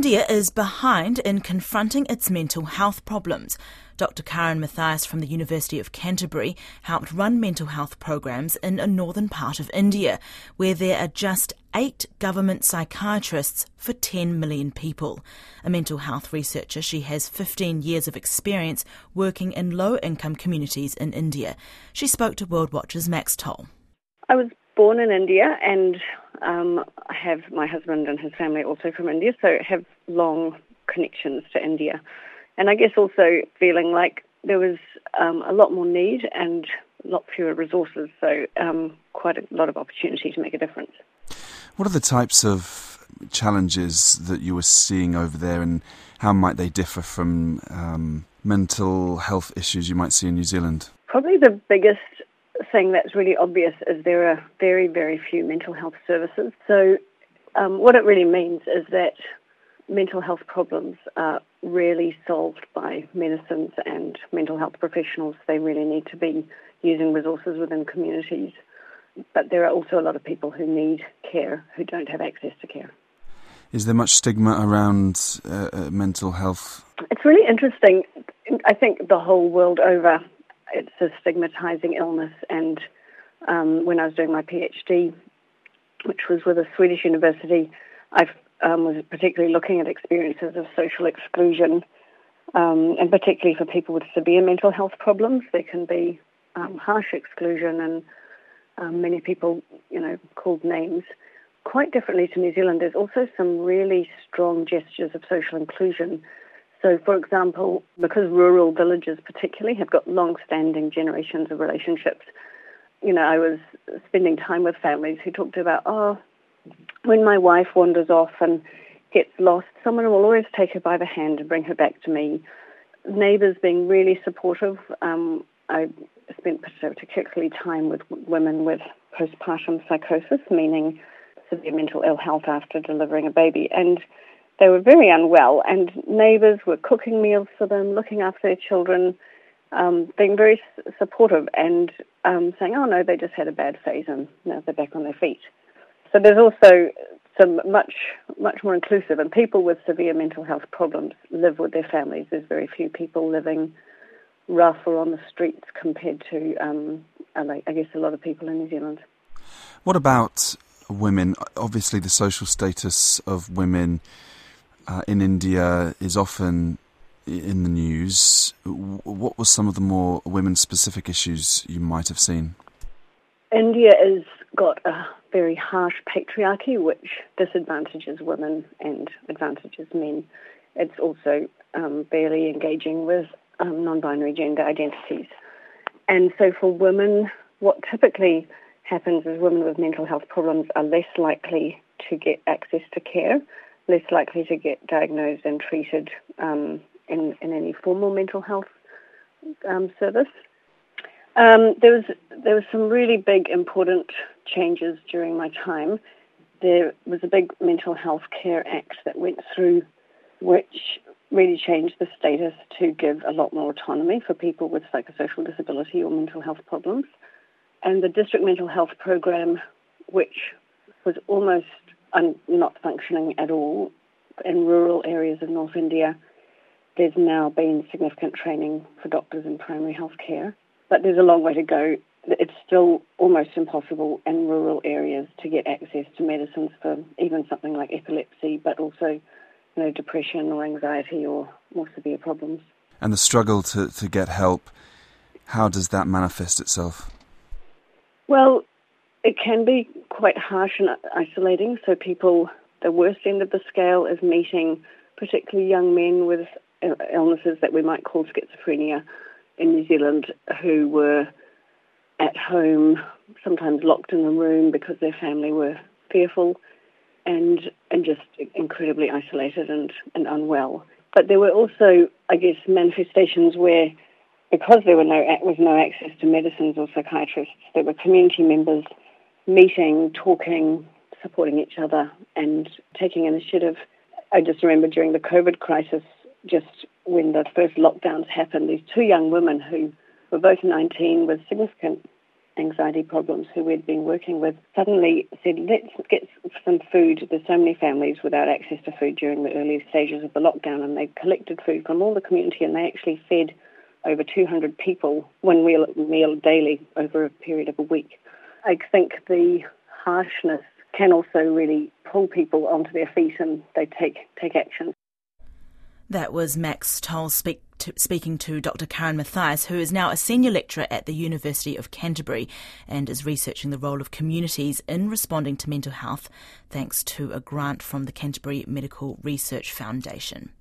India is behind in confronting its mental health problems. Dr. Karen Mathias from the University of Canterbury helped run mental health programs in a northern part of India, where there are just eight government psychiatrists for 10 million people. A mental health researcher, she has 15 years of experience working in low income communities in India. She spoke to World Watch's Max Toll. I was born in India and um, I have my husband and his family also from India, so have long connections to India. And I guess also feeling like there was um, a lot more need and a lot fewer resources, so um, quite a lot of opportunity to make a difference. What are the types of challenges that you were seeing over there, and how might they differ from um, mental health issues you might see in New Zealand? Probably the biggest thing that's really obvious is there are very, very few mental health services. So, um, what it really means is that mental health problems are rarely solved by medicines and mental health professionals. They really need to be using resources within communities. But there are also a lot of people who need care who don't have access to care. Is there much stigma around uh, uh mental health? It's really interesting. I think the whole world over, it's a stigmatizing illness. And um, when I was doing my PhD, which was with a Swedish university, I um, was particularly looking at experiences of social exclusion, um, and particularly for people with severe mental health problems, there can be um, harsh exclusion and um, many people, you know, called names. Quite differently to New Zealand, there's also some really strong gestures of social inclusion so, for example, because rural villages particularly have got long-standing generations of relationships, you know, I was spending time with families who talked about, oh, when my wife wanders off and gets lost, someone will always take her by the hand and bring her back to me. Neighbours being really supportive. Um, I spent particularly time with women with postpartum psychosis, meaning severe mental ill health after delivering a baby, and they were very unwell, and neighbours were cooking meals for them, looking after their children, um, being very supportive, and um, saying, "Oh no, they just had a bad phase, and now they're back on their feet." So there's also some much much more inclusive, and people with severe mental health problems live with their families. There's very few people living rough or on the streets compared to, um, I guess, a lot of people in New Zealand. What about women? Obviously, the social status of women uh, in India is often in the news. What were some of the more women specific issues you might have seen? India has got a very harsh patriarchy which disadvantages women and advantages men. It's also um, barely engaging with um, non binary gender identities. And so for women, what typically happens is women with mental health problems are less likely to get access to care less likely to get diagnosed and treated um, in, in, any formal mental health um, service. Um, there was there was some really big important changes during my time. There was a big Mental Health Care Act that went through, which really changed the status to give a lot more autonomy for people with psychosocial disability or mental health problems. And the district mental health program, which was almost un- not functioning at all in rural areas of North India. There's now been significant training for doctors in primary health care, but there's a long way to go. It's still almost impossible in rural areas to get access to medicines for even something like epilepsy, but also you know, depression or anxiety or more severe problems. And the struggle to, to get help, how does that manifest itself? Well, it can be quite harsh and isolating. So people, the worst end of the scale is meeting particularly young men with illnesses that we might call schizophrenia in New Zealand who were at home, sometimes locked in a room because their family were fearful and and just incredibly isolated and, and unwell. But there were also, I guess, manifestations where because there were no was no access to medicines or psychiatrists, there were community members meeting, talking, supporting each other, and taking initiative. I just remember during the COVID crisis, just when the first lockdowns happened, these two young women who were both 19 with significant anxiety problems who we'd been working with suddenly said, let's get some food. There's so many families without access to food during the early stages of the lockdown, and they collected food from all the community and they actually fed over 200 people one meal, meal daily over a period of a week. I think the harshness can also really pull people onto their feet and they take, take action. That was Max Toll speak to, speaking to Dr. Karen Mathias, who is now a senior lecturer at the University of Canterbury and is researching the role of communities in responding to mental health, thanks to a grant from the Canterbury Medical Research Foundation.